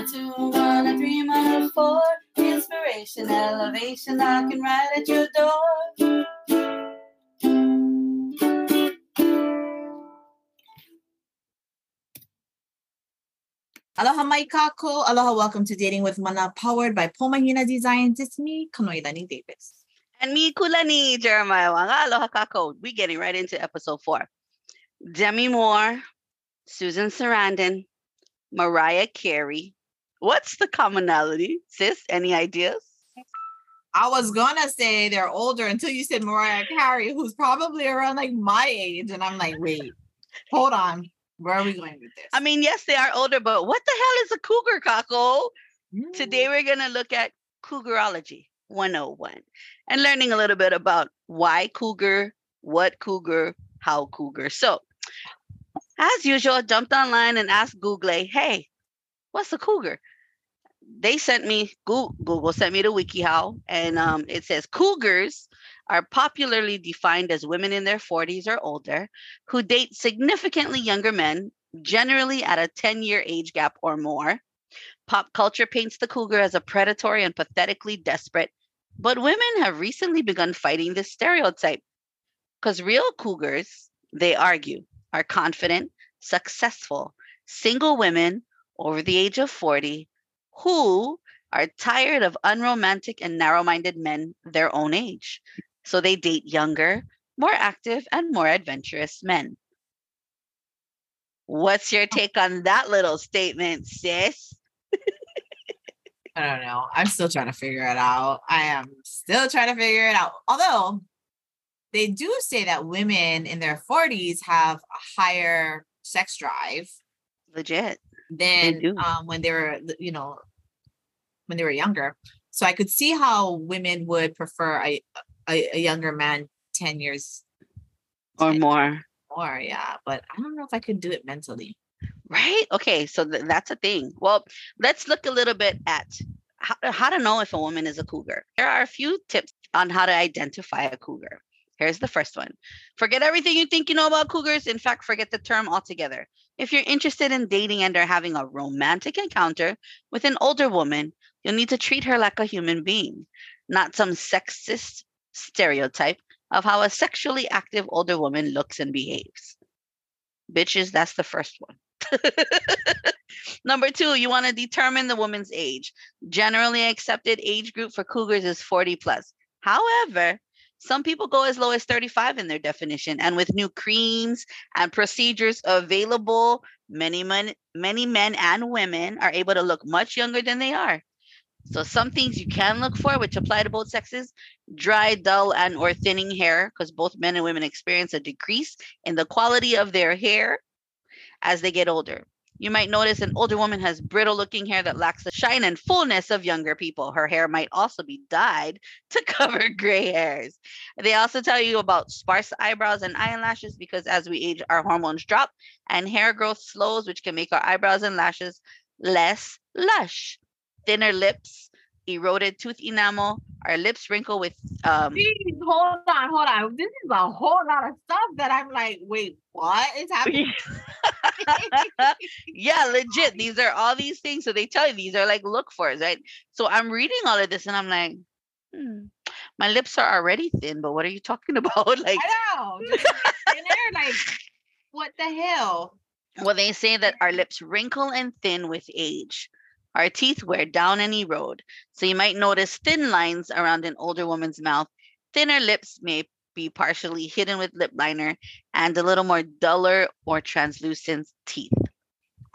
a two, one, a three, a four. Inspiration, elevation, knocking right at your door. Aloha mai kako. Aloha, welcome to Dating with Mana, powered by Pomahina Designs. It's me, Kanoilani Davis. And me, Kulani, Jeremiah Wanga. Aloha kako. We're getting right into episode four. Demi Moore, Susan Sarandon, Mariah Carey. What's the commonality, sis? Any ideas? I was gonna say they're older until you said Mariah Carey, who's probably around like my age, and I'm like, wait, hold on, where are we going with this? I mean, yes, they are older, but what the hell is a cougar, Kako? Mm. Today we're gonna look at cougarology 101 and learning a little bit about why cougar, what cougar, how cougar. So, as usual, I jumped online and asked Google, hey, what's a cougar? They sent me Google sent me to WikiHow, and um, it says cougars are popularly defined as women in their 40s or older who date significantly younger men, generally at a 10 year age gap or more. Pop culture paints the cougar as a predatory and pathetically desperate, but women have recently begun fighting this stereotype. Because real cougars, they argue, are confident, successful, single women over the age of 40 who are tired of unromantic and narrow minded men their own age. So they date younger, more active, and more adventurous men. What's your take on that little statement, sis? I don't know. I'm still trying to figure it out. I am still trying to figure it out. Although they do say that women in their 40s have a higher sex drive Legit. than um, when they were, you know, when they were younger. So I could see how women would prefer a, a, a younger man 10 years Or 10 more. more. Yeah. But I don't know if I could do it mentally. Right? Okay, so th- that's a thing. Well, let's look a little bit at how, how to know if a woman is a cougar. There are a few tips on how to identify a cougar. Here's the first one forget everything you think you know about cougars. In fact, forget the term altogether. If you're interested in dating and are having a romantic encounter with an older woman, you'll need to treat her like a human being, not some sexist stereotype of how a sexually active older woman looks and behaves. Bitches, that's the first one. Number two, you want to determine the woman's age. Generally accepted age group for cougars is 40 plus. However, some people go as low as 35 in their definition. And with new creams and procedures available, many men, many men and women are able to look much younger than they are. So some things you can look for, which apply to both sexes, dry, dull, and or thinning hair, because both men and women experience a decrease in the quality of their hair as they get older. You might notice an older woman has brittle looking hair that lacks the shine and fullness of younger people. Her hair might also be dyed to cover gray hairs. They also tell you about sparse eyebrows and eyelashes because as we age, our hormones drop and hair growth slows, which can make our eyebrows and lashes less lush. Thinner lips, eroded tooth enamel, our lips wrinkle with um, Jeez, hold on, hold on. This is a whole lot of stuff that I'm like, wait, what is happening? yeah, legit. These are all these things. So they tell you these are like look for, right? So I'm reading all of this and I'm like, hmm, my lips are already thin, but what are you talking about? like, I know. thinner, like, what the hell? well, they say that our lips wrinkle and thin with age. Our teeth wear down and erode. So you might notice thin lines around an older woman's mouth. Thinner lips may be partially hidden with lip liner and a little more duller or translucent teeth.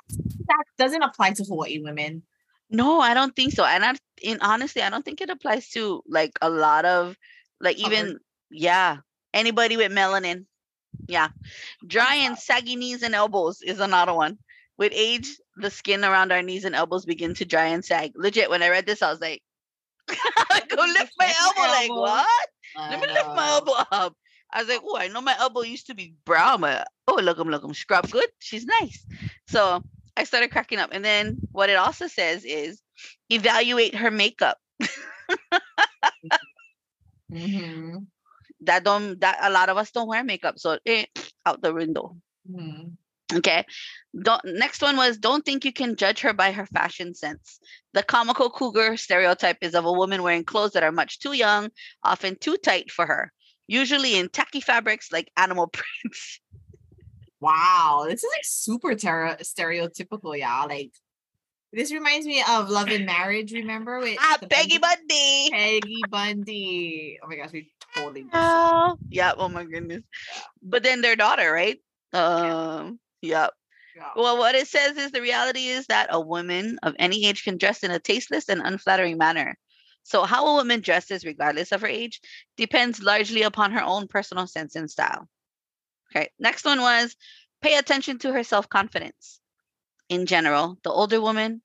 That doesn't apply to Hawaii women. No, I don't think so. And I in honestly, I don't think it applies to like a lot of like even yeah, anybody with melanin. Yeah. Dry and saggy knees and elbows is another one. With age, the skin around our knees and elbows begin to dry and sag. Legit, when I read this, I was like, go lift my elbow. Like, what? Let me lift my elbow up. I was like, oh, I know my elbow used to be brown, but oh, look, I'm look, I'm scrub good. She's nice. So I started cracking up. And then what it also says is evaluate her makeup. Mhm, That don't that a lot of us don't wear makeup, so eh, out the window. mhm. Okay. Don't, next one was don't think you can judge her by her fashion sense. The comical cougar stereotype is of a woman wearing clothes that are much too young, often too tight for her, usually in tacky fabrics like animal prints. Wow, this is like super ter- stereotypical, yeah. Like this reminds me of Love and Marriage. Remember with Ah, Peggy Bundy. Peggy Bundy. Oh my gosh, we totally. Oh, yeah. Oh my goodness. But then their daughter, right? Um, yep. Yeah. Well, what it says is the reality is that a woman of any age can dress in a tasteless and unflattering manner. So, how a woman dresses, regardless of her age, depends largely upon her own personal sense and style. Okay, next one was pay attention to her self confidence. In general, the older woman,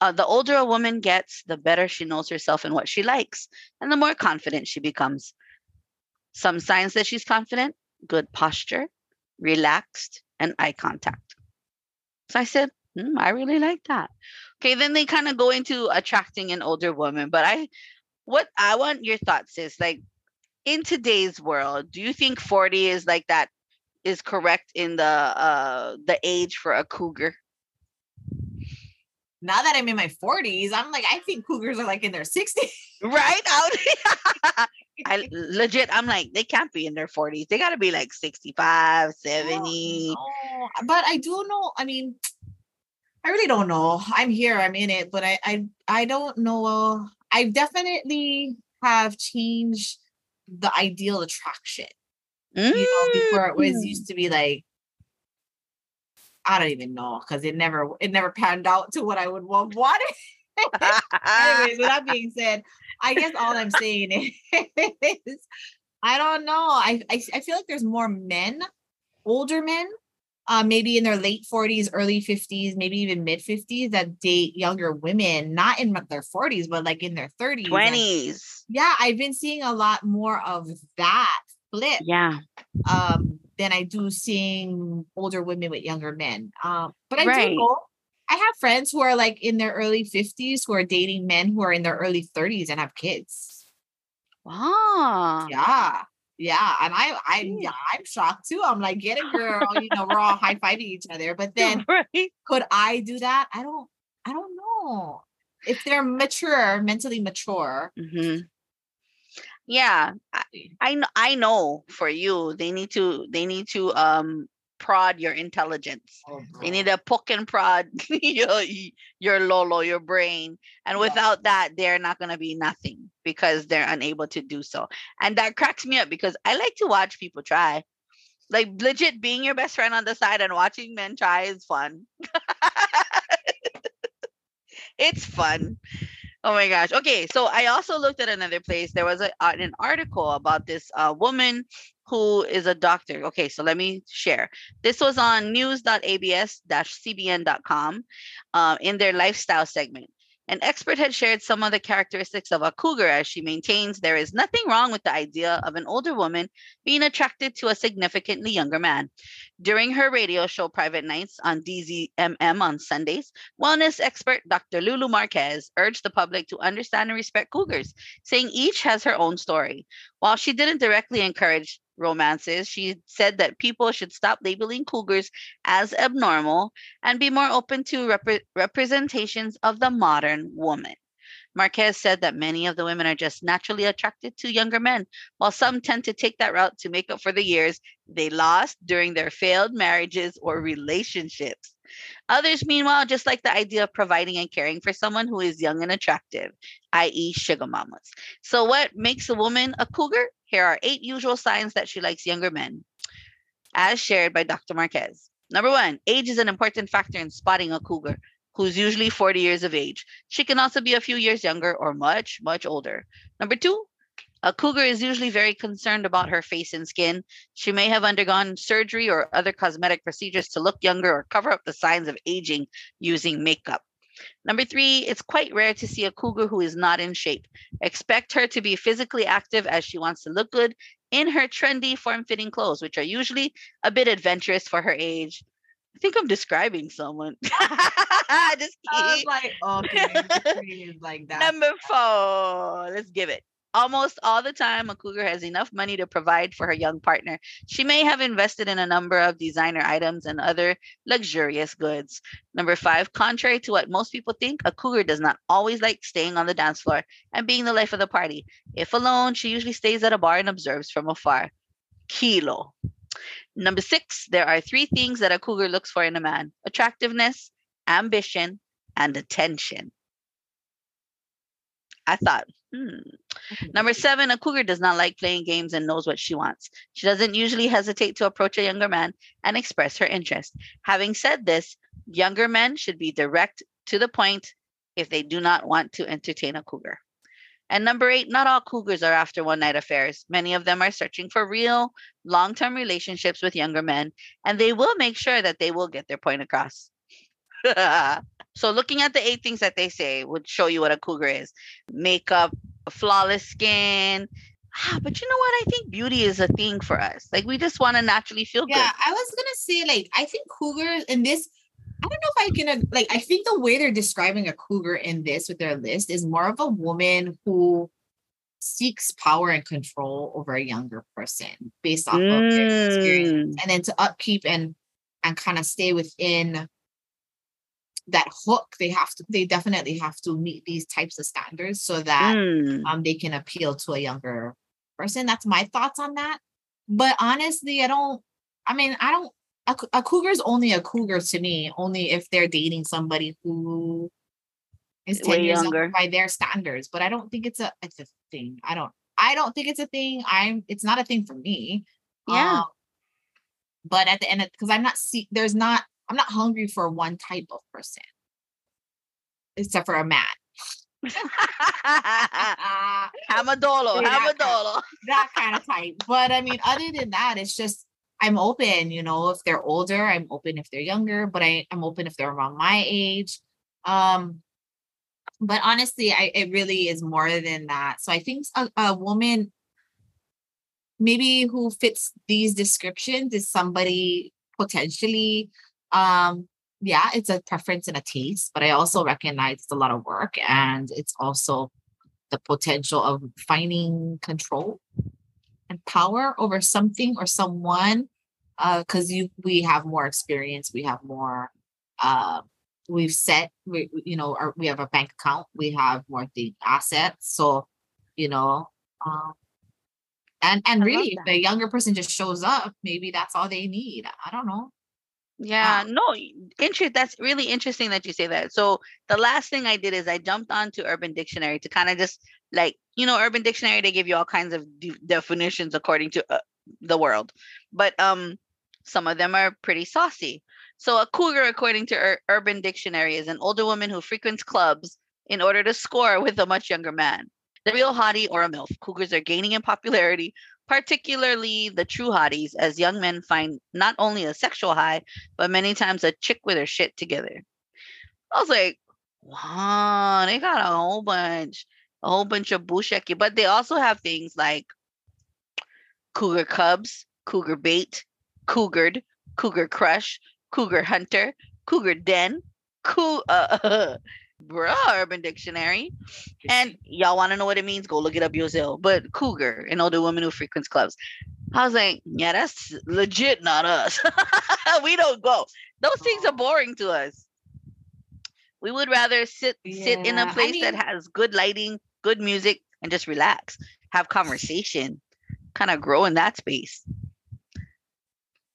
uh, the older a woman gets, the better she knows herself and what she likes, and the more confident she becomes. Some signs that she's confident good posture, relaxed, and eye contact. So I said, "Hmm, I really like that. Okay, then they kind of go into attracting an older woman. But I, what I want your thoughts is like in today's world, do you think 40 is like that is correct in the uh the age for a cougar? Now that I'm in my 40s, I'm like, I think cougars are like in their 60s. Right out. I legit, I'm like, they can't be in their 40s. They gotta be like 65, 70. But I do know. I mean, I really don't know. I'm here. I'm in it, but I, I, I don't know. I definitely have changed the ideal attraction. You know, before it was Mm. used to be like, I don't even know because it never, it never panned out to what I would want. wanted. Anyways, with that being said, I guess all I'm saying is, I don't know. I, I I feel like there's more men, older men, uh, maybe in their late 40s, early 50s, maybe even mid 50s that date younger women, not in their 40s, but like in their 30s. and 20s. yeah, I've been seeing a lot more of that flip Yeah. um than I do seeing older women with younger men. Um, but I Right. do know I have friends who are like in their early 50s who are dating men who are in their early 30s and have kids. Wow. Yeah. Yeah. And I I Yeah. I'm shocked too. I'm like, get a girl, you know, we're all high-fiving each other. But then right. could I do that? I don't I don't know. If they're mature, mentally mature. hmm Yeah, I, I know. I know. For you, they need to. They need to um prod your intelligence. Oh, They need to poke and prod your your lolo, your brain, and Yeah. without that, they're not gonna be nothing because they're unable to do so. And that cracks me up because I like to watch people try. Like legit, being your best friend on the side and watching men try is fun. it's fun. Oh my gosh. Okay, so I also looked at another place. There was a, an article about this uh, woman who is a doctor. Okay, so let me share. This was on news.abs-cbn.com uh, in their lifestyle segment. An expert had shared some of the characteristics of a cougar as she maintains there is nothing wrong with the idea of an older woman being attracted to a significantly younger man. During her radio show Private Nights on DZMM on Sundays, wellness expert Dr. Lulu Marquez urged the public to understand and respect cougars, saying each has her own story. While she didn't directly encourage romances, she said that people should stop labeling cougars as abnormal and be more open to repre- representations of the modern woman. Marquez said that many of the women are just naturally attracted to younger men, while some tend to take that route to make up for the years they lost during their failed marriages or relationships. Others, meanwhile, just like the idea of providing and caring for someone who is young and attractive, i.e., sugar mamas. So, what makes a woman a cougar? Here are eight usual signs that she likes younger men, as shared by Dr. Marquez. Number one, age is an important factor in spotting a cougar, who's usually 40 years of age. She can also be a few years younger or much, much older. Number two, a cougar is usually very concerned about her face and skin. She may have undergone surgery or other cosmetic procedures to look younger or cover up the signs of aging using makeup. Number three, it's quite rare to see a cougar who is not in shape. Expect her to be physically active as she wants to look good in her trendy, form fitting clothes, which are usually a bit adventurous for her age. I think I'm describing someone. Just I was like, okay, like that. Number four, let's give it. Almost all the time, a cougar has enough money to provide for her young partner. She may have invested in a number of designer items and other luxurious goods. Number five, contrary to what most people think, a cougar does not always like staying on the dance floor and being the life of the party. If alone, she usually stays at a bar and observes from afar. Kilo. Number six, there are three things that a cougar looks for in a man attractiveness, ambition, and attention. I thought, hmm. Number seven, a cougar does not like playing games and knows what she wants. She doesn't usually hesitate to approach a younger man and express her interest. Having said this, younger men should be direct to the point if they do not want to entertain a cougar. And number eight, not all cougars are after one night affairs. Many of them are searching for real, long term relationships with younger men, and they will make sure that they will get their point across. so, looking at the eight things that they say would show you what a cougar is makeup, flawless skin. Ah, but you know what? I think beauty is a thing for us. Like, we just want to naturally feel Yeah, good. Yeah, I was gonna say like I think cougars in this. I don't know if I can like. I think the way they're describing a cougar in this with their list is more of a woman who seeks power and control over a younger person based off of their experience, Mm. and then to upkeep and and kind of stay within that hook. They have to. They definitely have to meet these types of standards so that Mm. um they can appeal to a younger person. That's my thoughts on that. But honestly, I don't. I mean, I don't. A, a cougar is only a cougar to me, only if they're dating somebody who is ten Way years younger younger. by their standards. But I don't think it's a it's a thing. I don't. I don't think it's a thing. I'm. It's not a thing for me. Yeah. Um, but at the end, because I'm not see, there's not. I'm not hungry for one type of person, except for a man. Hamadolo, kind. Hamadolo. that kind of type. But I mean, other than that, it's just I'm open, you know, if they're older, I'm open if they're younger, but I, I'm open if they're around my age. Um, but honestly, I it really is more than that. So I think a, a woman maybe who fits these descriptions is somebody potentially um yeah, it's a preference and a taste, but I also recognize it's a lot of work and it's also the potential of finding control and power over something or someone because you we have more experience we have more uh we've set we you know our, we have a bank account we have more the assets so you know um and and I really the younger person just shows up maybe that's all they need i don't know Yeah, no, interest. That's really interesting that you say that. So the last thing I did is I jumped onto Urban Dictionary to kind of just like you know, Urban Dictionary they give you all kinds of de- definitions according to uh, the world, but um, some of them are pretty saucy. So a cougar, according to Ur- Urban Dictionary, is an older woman who frequents clubs in order to score with a much younger man. The real hottie or a MILF. Cougars are gaining in popularity, particularly the true hotties, as young men find not only a sexual high, but many times a chick with her shit together. I was like, wow, they got a whole bunch, a whole bunch of bullshit. But they also have things like cougar cubs, cougar bait, cougared, cougar crush, cougar hunter, cougar den, coo uh, bruh, Urban Dictionary. And y'all want to know what it means? Go look it up yourself. But cougar, an older woman who frequents clubs. I was like, yeah, that's legit, not us. we don't go. Those things are boring to us. We would rather sit sit in a place that mean- has good lighting, good music, and just relax, have conversation, kind of grow in that space.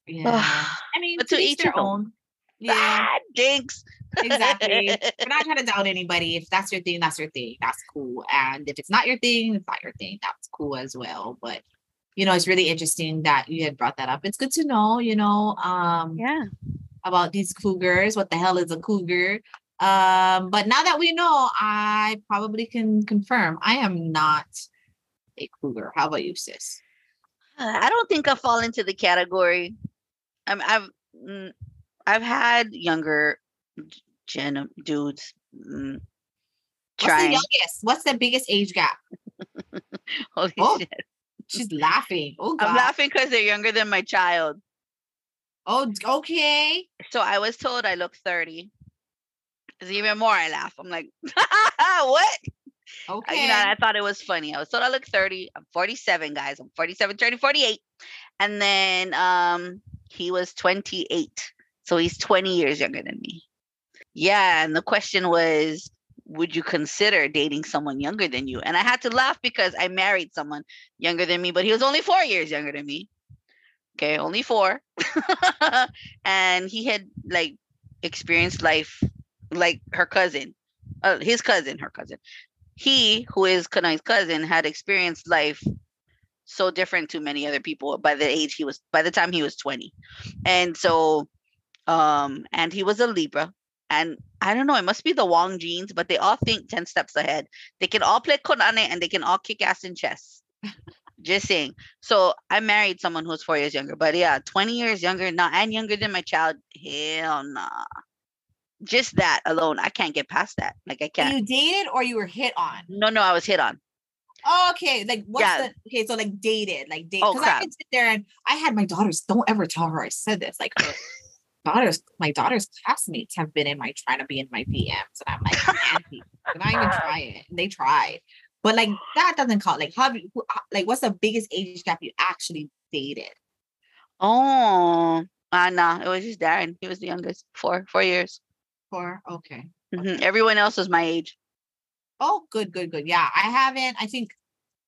yeah i mean But to to each their own. own yeah Ah, jinx. Exactly. We're not trying to doubt anybody. If that's your thing, that's your thing. That's cool. And if it's not your thing, it's not your thing. That's cool as well. But you know, it's really interesting that you had brought that up. It's good to know, you know, um, yeah. about these cougars. What the hell is a cougar? Um, but now that we know, I probably can confirm I am not a cougar. How about you, sis? I don't think I fall into the category. I'm, I've mm, I've had younger gen dudes mm, What's the youngest? What's the biggest age gap? Holy Oh, shit. She's laughing. Oh God. I'm laughing because they're younger than my child. Oh, okay. So I was told I look 30. It's even more I laugh. I'm like, what? Okay. You know, I thought it was funny. I was told I look 30. I'm 47, guys. I'm 47, turning 48. And then um he was 28. So he's 20 years younger than me. Yeah. And the question was, would you consider dating someone younger than you? And I had to laugh because I married someone younger than me, but he was only four years younger than me. Okay, only four. and he had like experienced life like her cousin, uh, his cousin, her cousin. He, who is Kanai's cousin, had experienced life so different to many other people by the age he was, by the time he was 20. And so, um, and he was a Libra. And I don't know, it must be the Wong genes, but they all think 10 steps ahead. They can all play Konane and they can all kick ass in chess. Just saying. So I married someone who's four years younger, but yeah, 20 years younger, nah, and younger than my child. Hell nah. Just that alone, I can't get past that. Like I can't. You dated or you were hit on? No, no, I was hit on. Okay, like what's Yeah. the okay? So like dated, like date. Oh, Because I crap. could sit there and I had my daughters. Don't ever tell her I said this. Like daughters, my daughter's classmates have been in my trying to be in my DMs, and I'm like, Auntie, can I even try it? And they tried, but like that doesn't count. Like how? you- Like what's the biggest age gap you actually dated? Oh, uh, nah, it was just Darren. He was the youngest, four, four years. Four, okay. Mhm, Everyone else was my age. Oh, good, good, good. Yeah, I haven't. I think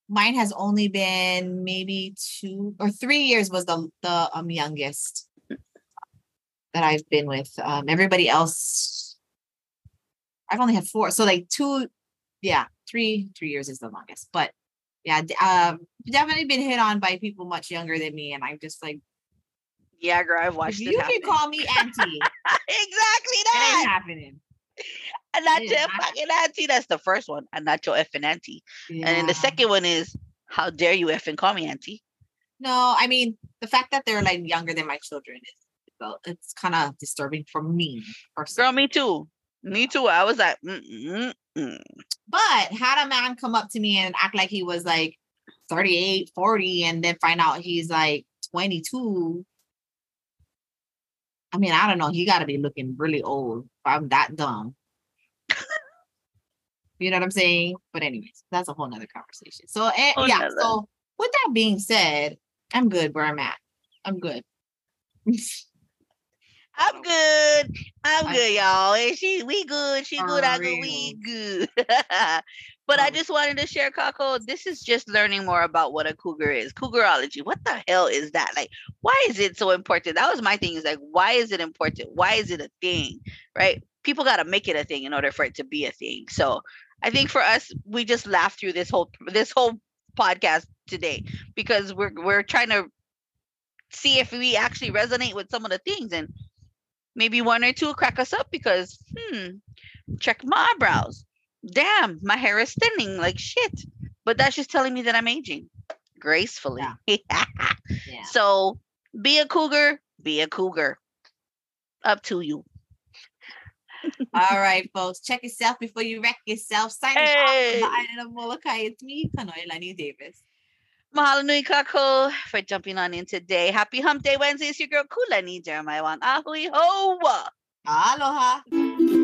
mine has only been maybe two or three years was the the um youngest that I've been with. Um, everybody else, I've only had four. So like two, yeah, three, three years is the longest. But yeah, um, definitely been hit on by people much younger than me, and I'm just like, Yeah, girl, I've watched you can call me auntie. exactly it ain't that. happening. And not your fucking auntie. That's the first one. And not your effing auntie. And then the second one is, how dare you effing call me auntie? No, I mean the fact that they're like younger than my children is well, it's kind of disturbing for me personally. Girl, me too. Me too. I was like, mm, mm, mm. But had a man come up to me and act like he was like 38, 40, and then find out he's like 22. I mean, I don't know. He got to be looking really old. I'm that dumb. you know what I'm saying? But anyways, that's a whole nother conversation. So eh, Whole yeah. nother. So with that being said, I'm good where I'm at. I'm good. I'm good. I'm good, y'all. And she, we good. She good. I good. We good. but I just wanted to share, Kako. This is just learning more about what a cougar is. Cougarology. What the hell is that? Like, why is it so important? That was my thing. Is like, why is it important? Why is it a thing? Right? People got to make it a thing in order for it to be a thing. So I think for us, we just laughed through this whole this whole podcast today because we're we're trying to see if we actually resonate with some of the things and maybe one or two crack us up because hmm check my eyebrows damn my hair is thinning like shit but that's just telling me that i'm aging gracefully Yeah. so be a cougar be a cougar up to you All right, folks. Check yourself before you wreck yourself. Sign off Hey. on the island of Molokai. It's me, Kanoilani Davis. Mahalo nui kako for jumping on in today. Happy hump day wednesday. It's your girl kulani jeremiah wang ahui Aloha.